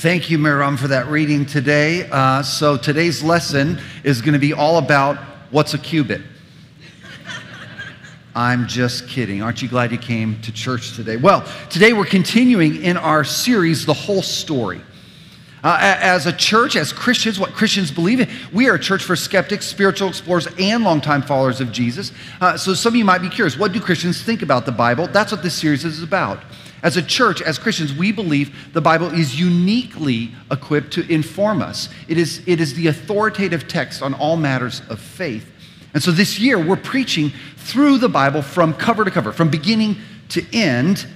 Thank you, Miram, for that reading today. Uh, so, today's lesson is going to be all about what's a cubit. I'm just kidding. Aren't you glad you came to church today? Well, today we're continuing in our series, The Whole Story. Uh, as a church, as Christians, what Christians believe in, we are a church for skeptics, spiritual explorers, and longtime followers of Jesus. Uh, so some of you might be curious what do Christians think about the Bible? That's what this series is about. As a church, as Christians, we believe the Bible is uniquely equipped to inform us. It is, it is the authoritative text on all matters of faith. And so this year, we're preaching through the Bible from cover to cover, from beginning to end.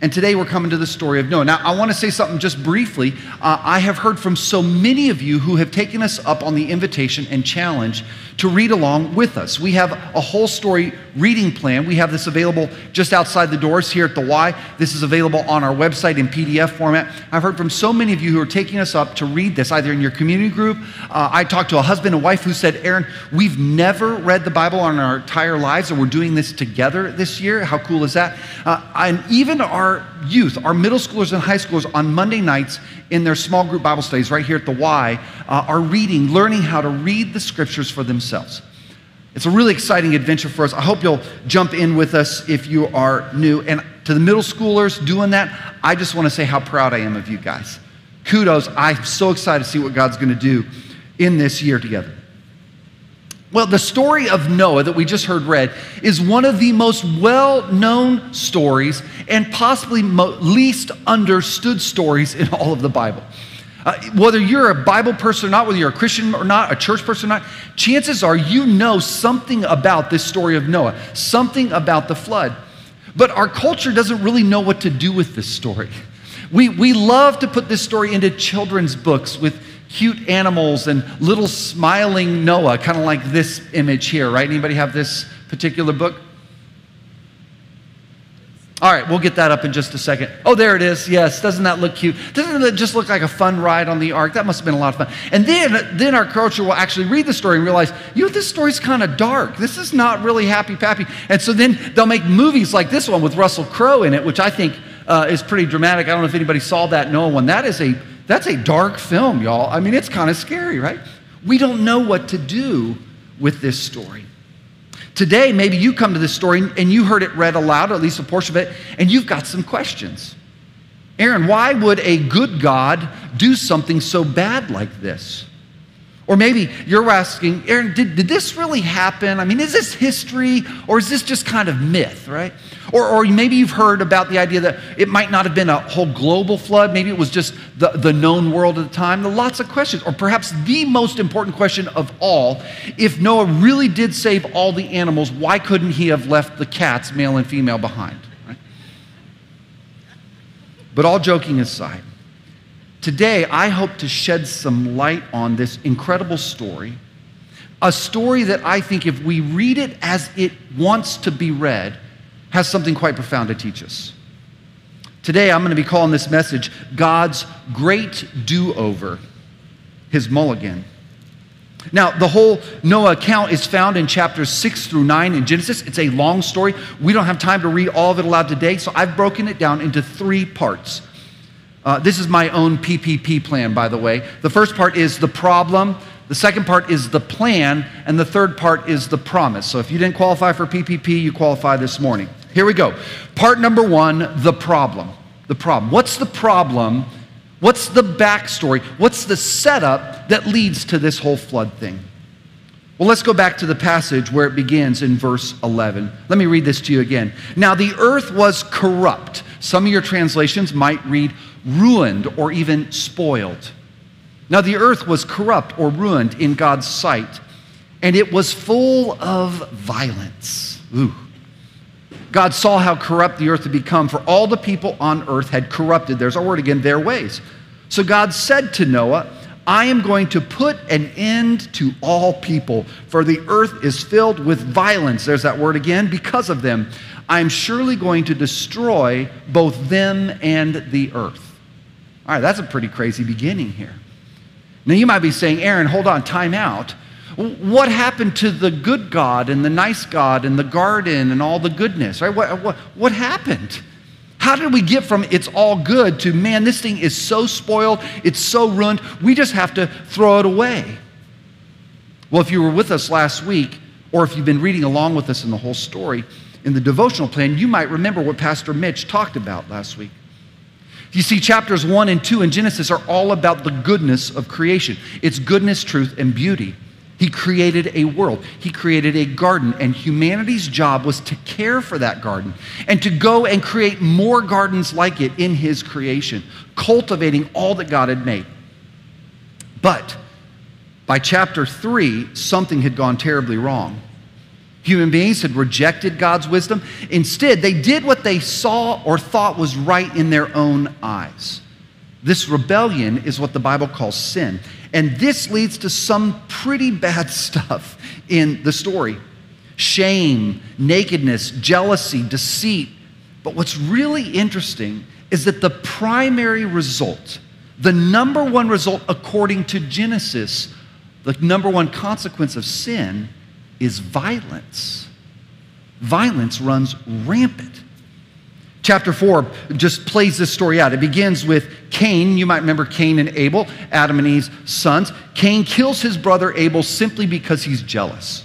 And today we're coming to the story of Noah. Now, I want to say something just briefly. Uh, I have heard from so many of you who have taken us up on the invitation and challenge to read along with us. We have a whole story reading plan. We have this available just outside the doors here at the Y. This is available on our website in PDF format. I've heard from so many of you who are taking us up to read this, either in your community group. Uh, I talked to a husband and wife who said, Aaron, we've never read the Bible in our entire lives, and we're doing this together this year. How cool is that? Uh, and even our youth, our middle schoolers and high schoolers on Monday nights in their small group Bible studies right here at the Y uh, are reading, learning how to read the scriptures for themselves. It's a really exciting adventure for us. I hope you'll jump in with us if you are new. And to the middle schoolers doing that, I just want to say how proud I am of you guys. Kudos. I'm so excited to see what God's going to do in this year together. Well, the story of Noah that we just heard read is one of the most well known stories and possibly mo- least understood stories in all of the Bible. Uh, whether you're a Bible person or not, whether you're a Christian or not, a church person or not, chances are you know something about this story of Noah, something about the flood. But our culture doesn't really know what to do with this story. We, we love to put this story into children's books with cute animals and little smiling Noah, kind of like this image here, right? Anybody have this particular book? All right, we'll get that up in just a second. Oh, there it is. Yes, doesn't that look cute? Doesn't it just look like a fun ride on the ark? That must have been a lot of fun. And then, then our culture will actually read the story and realize, you know, this story's kind of dark. This is not really happy pappy. And so then they'll make movies like this one with Russell Crowe in it, which I think uh, is pretty dramatic. I don't know if anybody saw that Noah one. That is a that's a dark film, y'all. I mean, it's kind of scary, right? We don't know what to do with this story. Today, maybe you come to this story and you heard it read aloud, or at least a portion of it, and you've got some questions. Aaron, why would a good God do something so bad like this? Or maybe you're asking, Aaron, did, did this really happen? I mean, is this history or is this just kind of myth, right? Or, or maybe you've heard about the idea that it might not have been a whole global flood. Maybe it was just the, the known world at the time. There lots of questions. Or perhaps the most important question of all if Noah really did save all the animals, why couldn't he have left the cats, male and female, behind? Right? But all joking aside, Today, I hope to shed some light on this incredible story, a story that I think, if we read it as it wants to be read, has something quite profound to teach us. Today, I'm going to be calling this message God's Great Do Over, His Mulligan. Now, the whole Noah account is found in chapters 6 through 9 in Genesis. It's a long story. We don't have time to read all of it aloud today, so I've broken it down into three parts. Uh, this is my own PPP plan, by the way. The first part is the problem, the second part is the plan, and the third part is the promise. So if you didn't qualify for PPP, you qualify this morning. Here we go. Part number one the problem. The problem. What's the problem? What's the backstory? What's the setup that leads to this whole flood thing? Well, let's go back to the passage where it begins in verse 11. Let me read this to you again. Now, the earth was corrupt. Some of your translations might read ruined or even spoiled. Now, the earth was corrupt or ruined in God's sight, and it was full of violence. Ooh. God saw how corrupt the earth had become, for all the people on earth had corrupted, there's our word again, their ways. So God said to Noah, I am going to put an end to all people, for the earth is filled with violence. There's that word again, because of them. I'm surely going to destroy both them and the earth. All right, that's a pretty crazy beginning here. Now you might be saying, Aaron, hold on, time out. What happened to the good God and the nice God and the garden and all the goodness, right? What, what, what happened? How did we get from it's all good to, man, this thing is so spoiled, it's so ruined, we just have to throw it away? Well, if you were with us last week, or if you've been reading along with us in the whole story, in the devotional plan, you might remember what Pastor Mitch talked about last week. You see, chapters one and two in Genesis are all about the goodness of creation it's goodness, truth, and beauty. He created a world, He created a garden, and humanity's job was to care for that garden and to go and create more gardens like it in His creation, cultivating all that God had made. But by chapter three, something had gone terribly wrong. Human beings had rejected God's wisdom. Instead, they did what they saw or thought was right in their own eyes. This rebellion is what the Bible calls sin. And this leads to some pretty bad stuff in the story shame, nakedness, jealousy, deceit. But what's really interesting is that the primary result, the number one result according to Genesis, the number one consequence of sin is violence. Violence runs rampant. Chapter 4 just plays this story out. It begins with Cain. You might remember Cain and Abel, Adam and Eve's sons. Cain kills his brother Abel simply because he's jealous.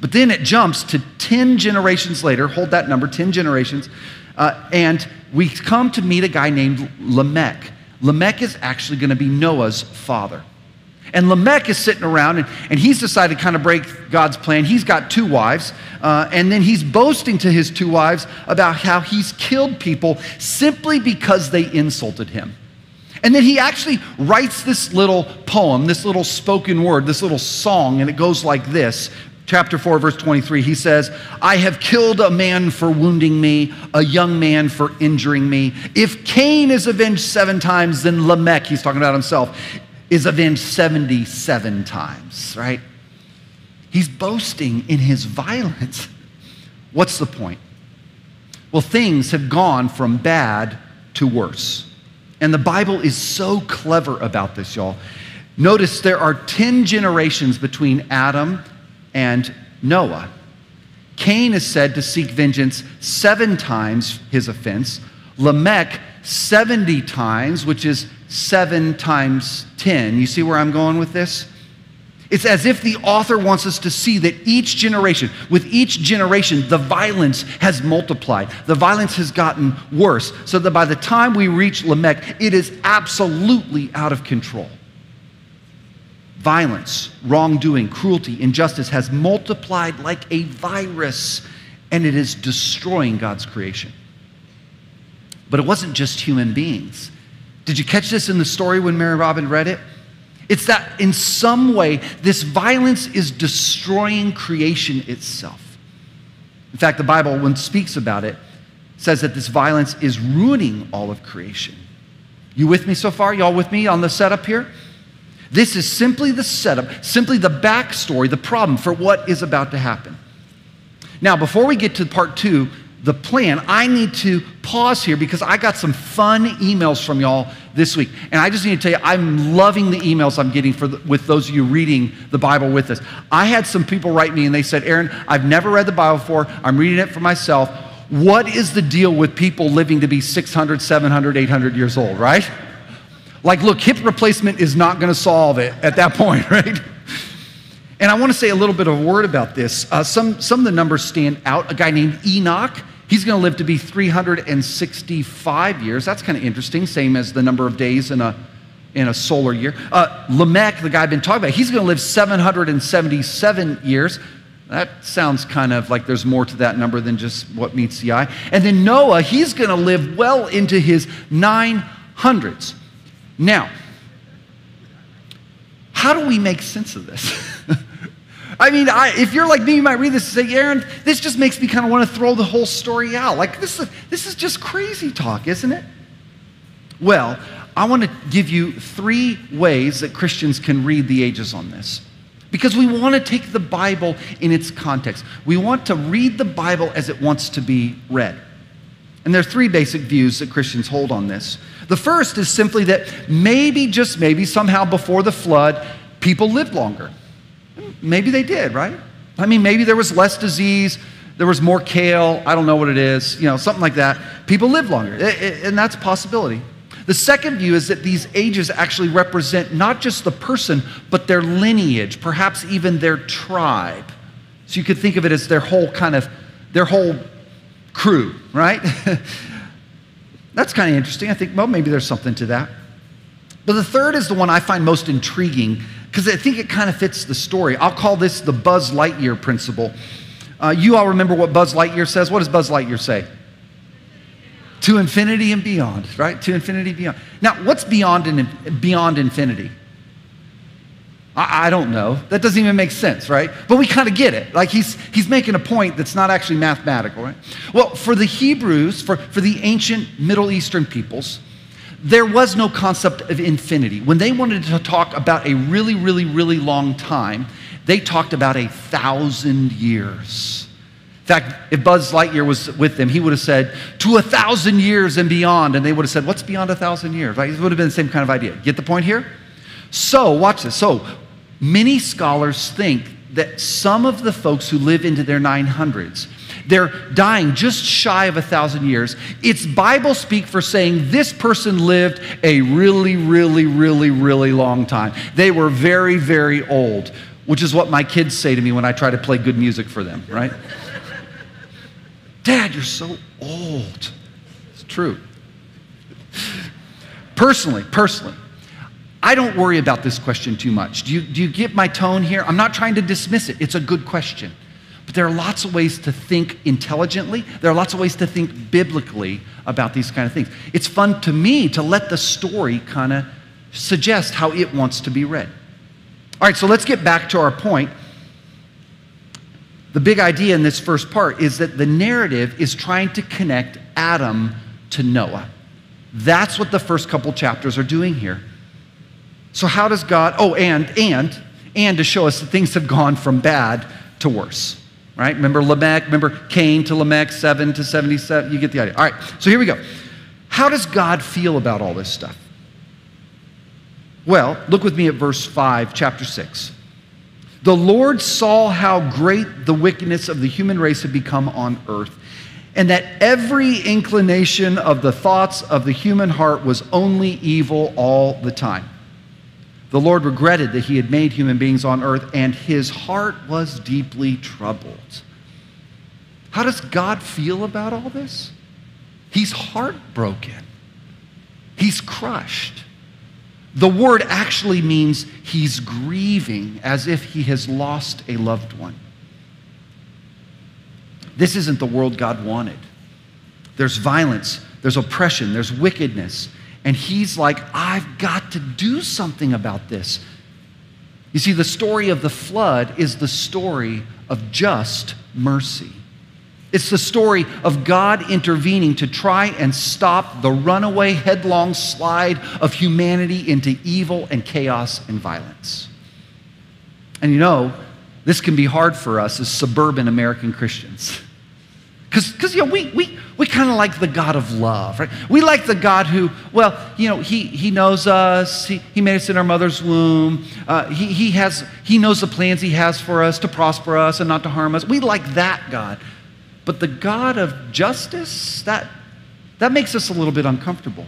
But then it jumps to 10 generations later, hold that number, 10 generations, uh, and we come to meet a guy named Lamech. Lamech is actually going to be Noah's father. And Lamech is sitting around and, and he's decided to kind of break God's plan. He's got two wives, uh, and then he's boasting to his two wives about how he's killed people simply because they insulted him. And then he actually writes this little poem, this little spoken word, this little song, and it goes like this. Chapter 4, verse 23, he says, I have killed a man for wounding me, a young man for injuring me. If Cain is avenged seven times, then Lamech, he's talking about himself, is avenged 77 times, right? He's boasting in his violence. What's the point? Well, things have gone from bad to worse. And the Bible is so clever about this, y'all. Notice there are 10 generations between Adam and Noah. Cain is said to seek vengeance seven times his offense, Lamech 70 times, which is 7 times 10. You see where I'm going with this? It's as if the author wants us to see that each generation, with each generation, the violence has multiplied. The violence has gotten worse, so that by the time we reach Lamech, it is absolutely out of control. Violence, wrongdoing, cruelty, injustice has multiplied like a virus, and it is destroying God's creation. But it wasn't just human beings. Did you catch this in the story when Mary Robin read it? It's that in some way, this violence is destroying creation itself. In fact, the Bible, when speaks about it, says that this violence is ruining all of creation. You with me so far? Y'all with me on the setup here? This is simply the setup, simply the backstory, the problem for what is about to happen. Now, before we get to part two, the plan, I need to pause here because I got some fun emails from y'all this week. And I just need to tell you, I'm loving the emails I'm getting for the, with those of you reading the Bible with us. I had some people write me and they said, Aaron, I've never read the Bible before. I'm reading it for myself. What is the deal with people living to be 600, 700, 800 years old, right? Like, look, hip replacement is not going to solve it at that point, right? And I want to say a little bit of a word about this. Uh, some, some of the numbers stand out. A guy named Enoch, He's going to live to be 365 years. That's kind of interesting, same as the number of days in a, in a solar year. Uh, Lamech, the guy I've been talking about, he's going to live 777 years. That sounds kind of like there's more to that number than just what meets the eye. And then Noah, he's going to live well into his 900s. Now, how do we make sense of this? I mean, I, if you're like me, you might read this and say, Aaron, this just makes me kind of want to throw the whole story out. Like, this is, this is just crazy talk, isn't it? Well, I want to give you three ways that Christians can read the ages on this. Because we want to take the Bible in its context. We want to read the Bible as it wants to be read. And there are three basic views that Christians hold on this. The first is simply that maybe, just maybe, somehow before the flood, people lived longer. Maybe they did, right? I mean, maybe there was less disease, there was more kale, I don't know what it is, you know, something like that, people live longer. And that's a possibility. The second view is that these ages actually represent not just the person, but their lineage, perhaps even their tribe. So you could think of it as their whole kind of, their whole crew, right? That's kind of interesting. I think, well, maybe there's something to that. But the third is the one I find most intriguing because I think it kind of fits the story. I'll call this the Buzz Lightyear principle. Uh, you all remember what Buzz Lightyear says? What does Buzz Lightyear say? To infinity and beyond, right? To infinity and beyond. Now, what's beyond and beyond infinity? I, I don't know. That doesn't even make sense, right? But we kind of get it. Like he's he's making a point that's not actually mathematical, right? Well, for the Hebrews, for, for the ancient Middle Eastern peoples, there was no concept of infinity. When they wanted to talk about a really, really, really long time, they talked about a thousand years. In fact, if Buzz Lightyear was with them, he would have said, to a thousand years and beyond. And they would have said, what's beyond a thousand years? Right? It would have been the same kind of idea. Get the point here? So, watch this. So, many scholars think that some of the folks who live into their 900s, they're dying just shy of a thousand years. It's Bible speak for saying this person lived a really, really, really, really long time. They were very, very old, which is what my kids say to me when I try to play good music for them, right? Dad, you're so old. It's true. Personally, personally, I don't worry about this question too much. Do you, do you get my tone here? I'm not trying to dismiss it, it's a good question. But there are lots of ways to think intelligently. There are lots of ways to think biblically about these kind of things. It's fun to me to let the story kind of suggest how it wants to be read. All right, so let's get back to our point. The big idea in this first part is that the narrative is trying to connect Adam to Noah. That's what the first couple chapters are doing here. So how does God, oh, and, and, and to show us that things have gone from bad to worse, right? Remember Lamech, remember Cain to Lamech, 7 to 77, you get the idea. All right, so here we go. How does God feel about all this stuff? Well, look with me at verse 5, chapter 6. The Lord saw how great the wickedness of the human race had become on earth, and that every inclination of the thoughts of the human heart was only evil all the time. The Lord regretted that he had made human beings on earth, and his heart was deeply troubled. How does God feel about all this? He's heartbroken, he's crushed. The word actually means he's grieving as if he has lost a loved one. This isn't the world God wanted. There's violence, there's oppression, there's wickedness. And he's like, I've got to do something about this. You see, the story of the flood is the story of just mercy. It's the story of God intervening to try and stop the runaway, headlong slide of humanity into evil and chaos and violence. And you know, this can be hard for us as suburban American Christians. Because, you know, we, we, we kind of like the God of love, right? We like the God who, well, you know, he, he knows us. He, he made us in our mother's womb. Uh, he, he, has, he knows the plans he has for us to prosper us and not to harm us. We like that God. But the God of justice, that, that makes us a little bit uncomfortable.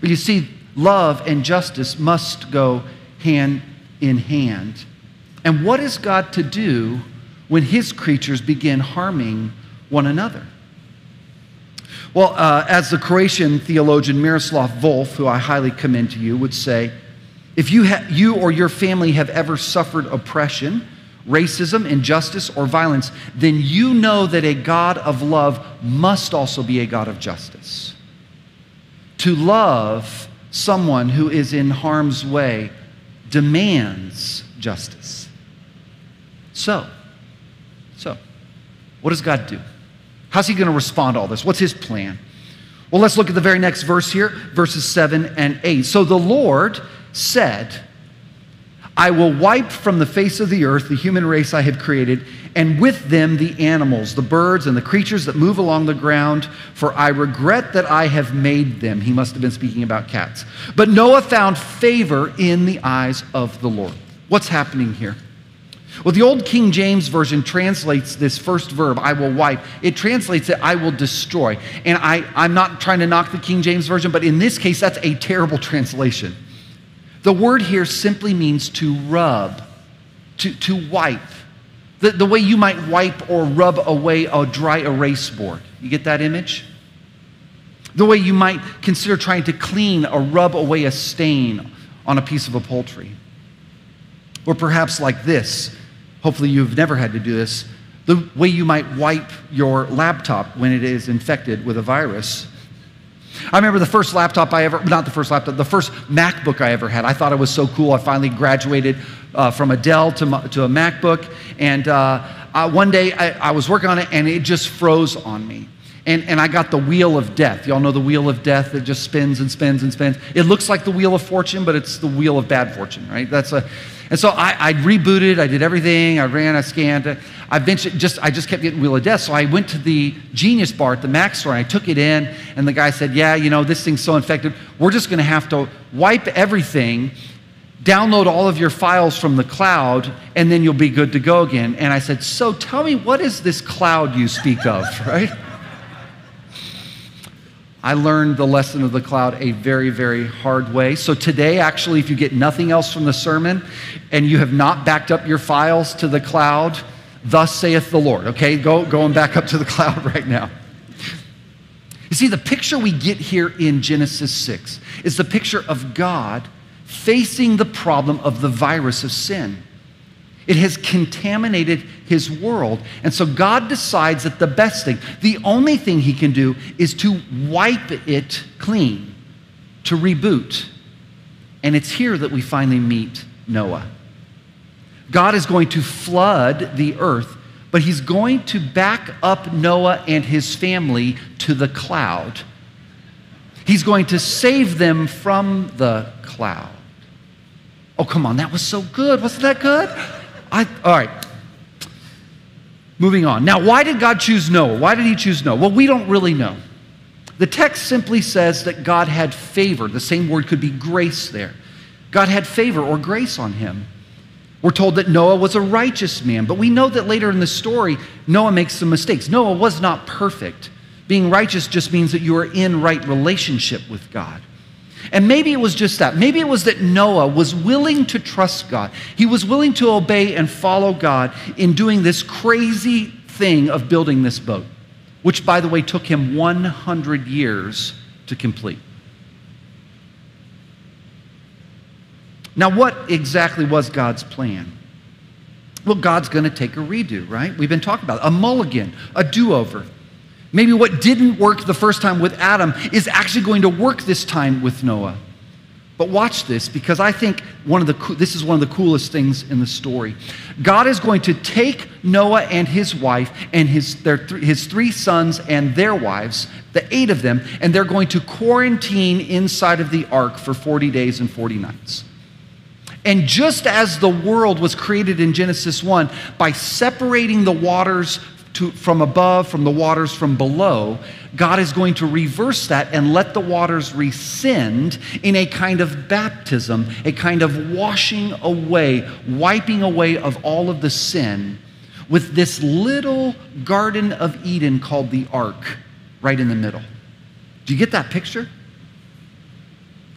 But you see, love and justice must go hand in hand. And what is God to do when his creatures begin harming one another. Well, uh, as the Croatian theologian Miroslav Volf, who I highly commend to you, would say, if you, ha- you or your family have ever suffered oppression, racism, injustice, or violence, then you know that a God of love must also be a God of justice. To love someone who is in harm's way demands justice. So, so, what does God do? How's He going to respond to all this? What's His plan? Well, let's look at the very next verse here, verses 7 and 8. So the Lord said, I will wipe from the face of the earth the human race I have created, and with them the animals, the birds, and the creatures that move along the ground, for I regret that I have made them. He must have been speaking about cats. But Noah found favor in the eyes of the Lord. What's happening here? Well, the old King James Version translates this first verb, I will wipe, it translates it, I will destroy. And I, I'm not trying to knock the King James Version, but in this case, that's a terrible translation. The word here simply means to rub, to, to wipe. The, the way you might wipe or rub away a dry erase board. You get that image? The way you might consider trying to clean or rub away a stain on a piece of upholstery. Or perhaps like this. Hopefully, you've never had to do this. The way you might wipe your laptop when it is infected with a virus. I remember the first laptop I ever, not the first laptop, the first MacBook I ever had. I thought it was so cool. I finally graduated uh, from a Dell to, to a MacBook. And uh, uh, one day I, I was working on it and it just froze on me. And, and I got the wheel of death. Y'all know the wheel of death that just spins and spins and spins. It looks like the wheel of fortune, but it's the wheel of bad fortune, right? That's a, and so I, I rebooted, I did everything, I ran, I scanned. I eventually just, I just kept getting wheel of death. So I went to the Genius Bar at the Mac store and I took it in, and the guy said, Yeah, you know, this thing's so infected, we're just gonna have to wipe everything download all of your files from the cloud, and then you'll be good to go again. And I said, So tell me, what is this cloud you speak of, right? I learned the lesson of the cloud a very, very hard way. So today, actually, if you get nothing else from the sermon and you have not backed up your files to the cloud, thus saith the Lord. Okay, go going back up to the cloud right now. You see, the picture we get here in Genesis 6 is the picture of God facing the problem of the virus of sin. It has contaminated his world. And so God decides that the best thing, the only thing he can do, is to wipe it clean, to reboot. And it's here that we finally meet Noah. God is going to flood the earth, but he's going to back up Noah and his family to the cloud. He's going to save them from the cloud. Oh, come on, that was so good. Wasn't that good? I, all right. Moving on. Now, why did God choose Noah? Why did he choose Noah? Well, we don't really know. The text simply says that God had favor. The same word could be grace there. God had favor or grace on him. We're told that Noah was a righteous man, but we know that later in the story, Noah makes some mistakes. Noah was not perfect. Being righteous just means that you are in right relationship with God. And maybe it was just that. Maybe it was that Noah was willing to trust God. He was willing to obey and follow God in doing this crazy thing of building this boat, which, by the way, took him 100 years to complete. Now, what exactly was God's plan? Well, God's going to take a redo, right? We've been talking about it. a mulligan, a do over. Maybe what didn't work the first time with Adam is actually going to work this time with Noah. But watch this because I think one of the this is one of the coolest things in the story. God is going to take Noah and his wife and his their his three sons and their wives, the eight of them, and they're going to quarantine inside of the ark for 40 days and 40 nights. And just as the world was created in Genesis 1 by separating the waters to, from above, from the waters from below, God is going to reverse that and let the waters rescind in a kind of baptism, a kind of washing away, wiping away of all of the sin with this little Garden of Eden called the Ark right in the middle. Do you get that picture?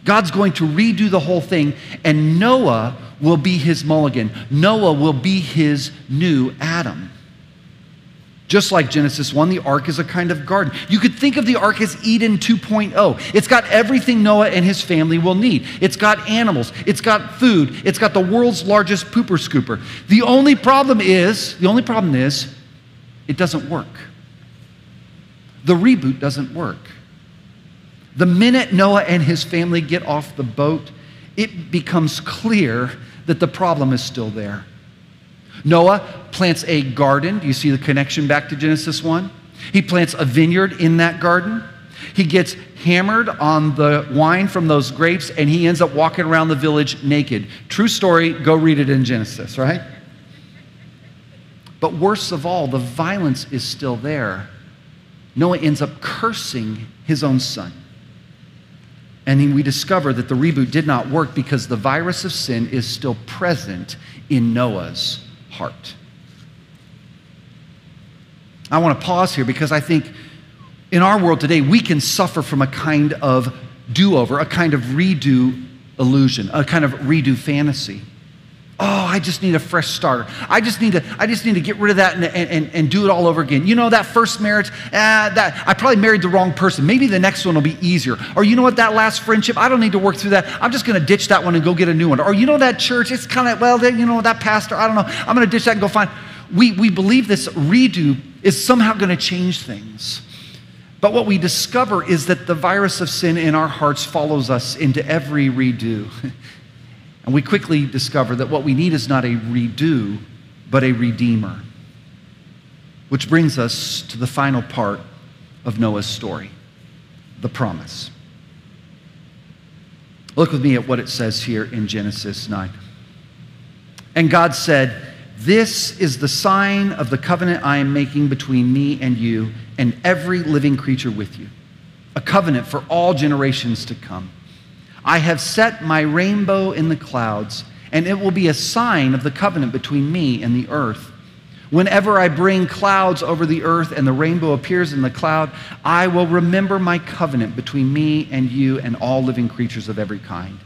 God's going to redo the whole thing, and Noah will be his mulligan. Noah will be his new Adam. Just like Genesis 1, the ark is a kind of garden. You could think of the ark as Eden 2.0. It's got everything Noah and his family will need. It's got animals, it's got food, it's got the world's largest pooper scooper. The only problem is, the only problem is, it doesn't work. The reboot doesn't work. The minute Noah and his family get off the boat, it becomes clear that the problem is still there. Noah plants a garden. Do you see the connection back to Genesis 1? He plants a vineyard in that garden. He gets hammered on the wine from those grapes and he ends up walking around the village naked. True story, go read it in Genesis, right? But worst of all, the violence is still there. Noah ends up cursing his own son. And we discover that the reboot did not work because the virus of sin is still present in Noah's heart. I want to pause here because I think in our world today, we can suffer from a kind of do over, a kind of redo illusion, a kind of redo fantasy. Oh, I just need a fresh starter. I just need to, I just need to get rid of that and, and, and do it all over again. You know, that first marriage, uh, that I probably married the wrong person. Maybe the next one will be easier. Or you know what, that last friendship, I don't need to work through that. I'm just going to ditch that one and go get a new one. Or you know that church, it's kind of, well, then, you know, that pastor, I don't know. I'm going to ditch that and go find. We, we believe this redo is somehow going to change things. But what we discover is that the virus of sin in our hearts follows us into every redo. and we quickly discover that what we need is not a redo, but a redeemer. Which brings us to the final part of Noah's story the promise. Look with me at what it says here in Genesis 9. And God said, this is the sign of the covenant I am making between me and you and every living creature with you, a covenant for all generations to come. I have set my rainbow in the clouds, and it will be a sign of the covenant between me and the earth. Whenever I bring clouds over the earth and the rainbow appears in the cloud, I will remember my covenant between me and you and all living creatures of every kind.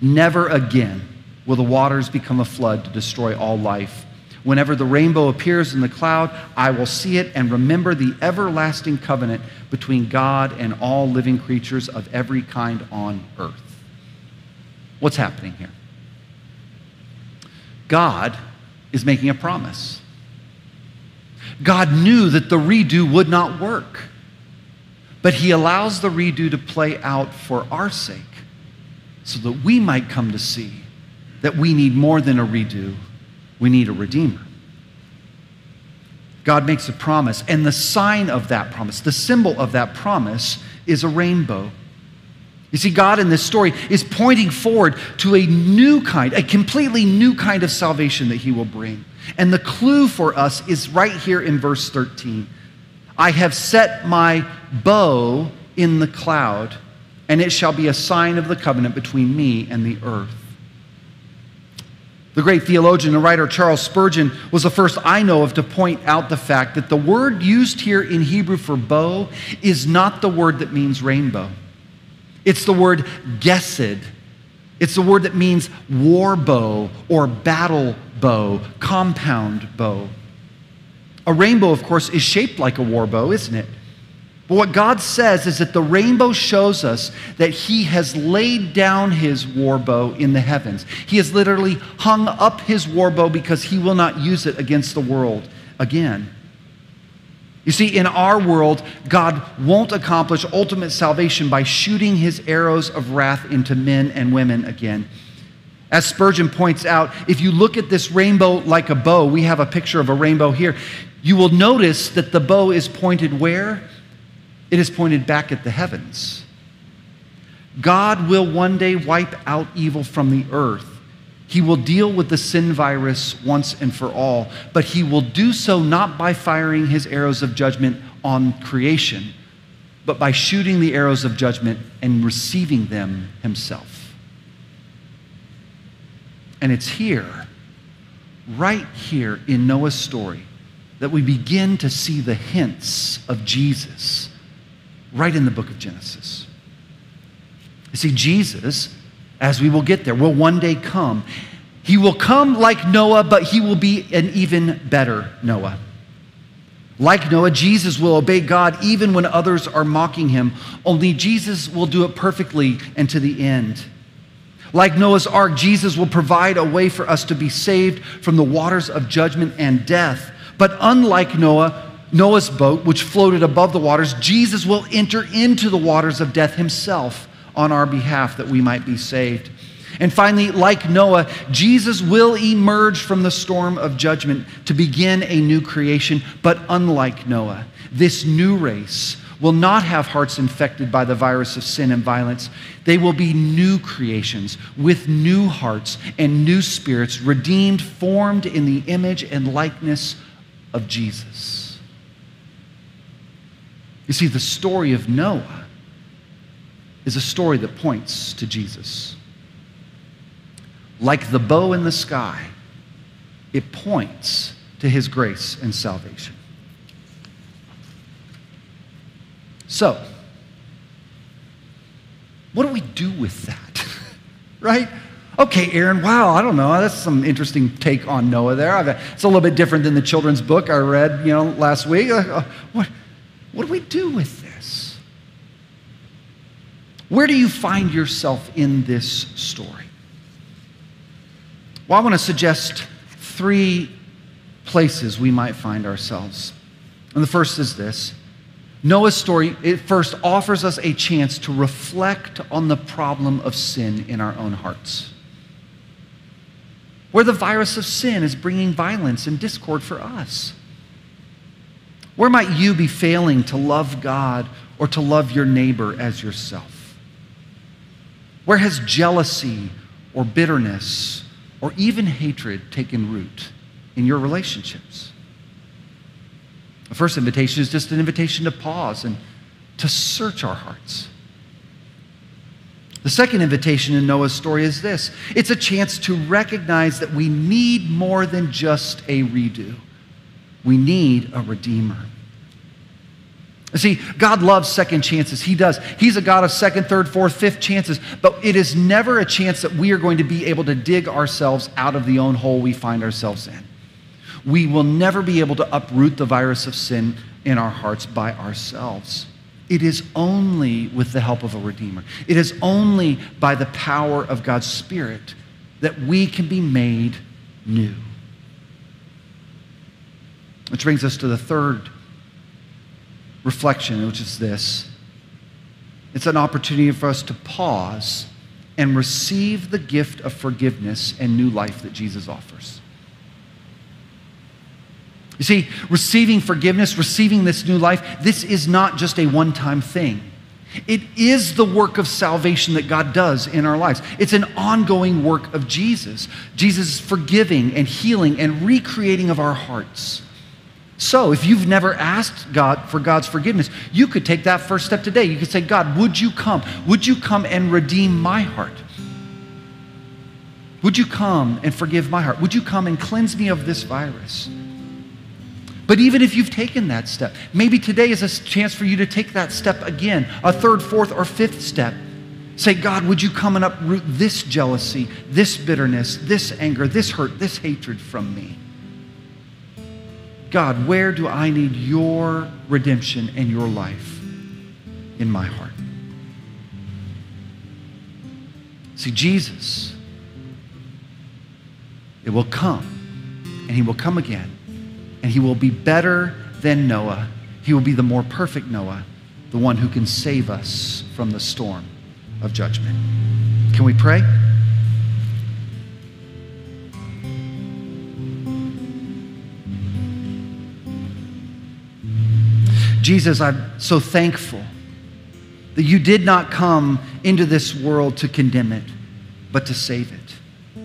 Never again will the waters become a flood to destroy all life. Whenever the rainbow appears in the cloud, I will see it and remember the everlasting covenant between God and all living creatures of every kind on earth. What's happening here? God is making a promise. God knew that the redo would not work, but He allows the redo to play out for our sake so that we might come to see that we need more than a redo we need a redeemer. God makes a promise, and the sign of that promise, the symbol of that promise, is a rainbow. You see, God in this story is pointing forward to a new kind, a completely new kind of salvation that He will bring. And the clue for us is right here in verse 13. I have set my bow in the cloud, and it shall be a sign of the covenant between me and the earth. The great theologian and writer Charles Spurgeon was the first I know of to point out the fact that the word used here in Hebrew for bow is not the word that means rainbow. It's the word gesed. It's the word that means war bow or battle bow, compound bow. A rainbow, of course, is shaped like a war bow, isn't it? But what God says is that the rainbow shows us that He has laid down His war bow in the heavens. He has literally hung up His war bow because He will not use it against the world again. You see, in our world, God won't accomplish ultimate salvation by shooting His arrows of wrath into men and women again. As Spurgeon points out, if you look at this rainbow like a bow, we have a picture of a rainbow here, you will notice that the bow is pointed where? it is pointed back at the heavens. God will one day wipe out evil from the earth. He will deal with the sin virus once and for all, but he will do so not by firing his arrows of judgment on creation, but by shooting the arrows of judgment and receiving them himself. And it's here, right here in Noah's story, that we begin to see the hints of Jesus right in the book of Genesis. You see, Jesus, as we will get there, will one day come. He will come like Noah, but he will be an even better Noah. Like Noah, Jesus will obey God even when others are mocking him, only Jesus will do it perfectly and to the end. Like Noah's ark, Jesus will provide a way for us to be saved from the waters of judgment and death. But unlike Noah, Noah's boat, which floated above the waters, Jesus will enter into the waters of death himself on our behalf that we might be saved. And finally, like Noah, Jesus will emerge from the storm of judgment to begin a new creation. But unlike Noah, this new race will not have hearts infected by the virus of sin and violence. They will be new creations with new hearts and new spirits, redeemed, formed in the image and likeness of Jesus. You see, the story of Noah is a story that points to Jesus. Like the bow in the sky, it points to his grace and salvation. So, what do we do with that? right? Okay, Aaron, wow, I don't know. That's some interesting take on Noah there. It's a little bit different than the children's book I read, you know, last week. Uh, uh, what, what do we do with this? Where do you find yourself in this story? Well, I want to suggest three places we might find ourselves. And the first is this Noah's story, it first offers us a chance to reflect on the problem of sin in our own hearts. Where the virus of sin is bringing violence and discord for us. Where might you be failing to love God or to love your neighbor as yourself? Where has jealousy or bitterness or even hatred taken root in your relationships? The first invitation is just an invitation to pause and to search our hearts. The second invitation in Noah's story is this it's a chance to recognize that we need more than just a redo, we need a redeemer. See, God loves second chances. He does. He's a God of second, third, fourth, fifth chances, but it is never a chance that we are going to be able to dig ourselves out of the own hole we find ourselves in we will never be able to uproot the virus of sin in our hearts by ourselves. It is only with the help of a Redeemer. It is only by the power of God's Spirit that we can be made new. Which brings us to the third reflection, which is this it's an opportunity for us to pause and receive the gift of forgiveness and new life that Jesus offers. You see, receiving forgiveness, receiving this new life, this is not just a one time thing. It is the work of salvation that God does in our lives. It's an ongoing work of Jesus. Jesus' forgiving and healing and recreating of our hearts. So, if you've never asked God for God's forgiveness, you could take that first step today. You could say, God, would you come? Would you come and redeem my heart? Would you come and forgive my heart? Would you come and cleanse me of this virus? But even if you've taken that step, maybe today is a chance for you to take that step again, a third, fourth, or fifth step. Say, God, would you come and uproot this jealousy, this bitterness, this anger, this hurt, this hatred from me? God, where do I need your redemption and your life in my heart? See, Jesus, it will come, and he will come again and he will be better than Noah. He will be the more perfect Noah, the one who can save us from the storm of judgment. Can we pray? Jesus, I'm so thankful that you did not come into this world to condemn it, but to save it.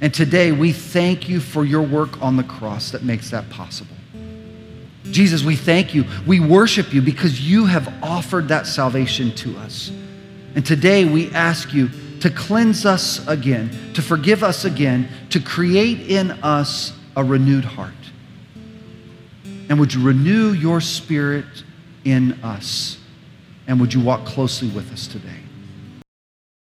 And today we thank you for your work on the cross that makes that possible. Jesus, we thank you. We worship you because you have offered that salvation to us. And today we ask you to cleanse us again, to forgive us again, to create in us a renewed heart. And would you renew your spirit in us? And would you walk closely with us today?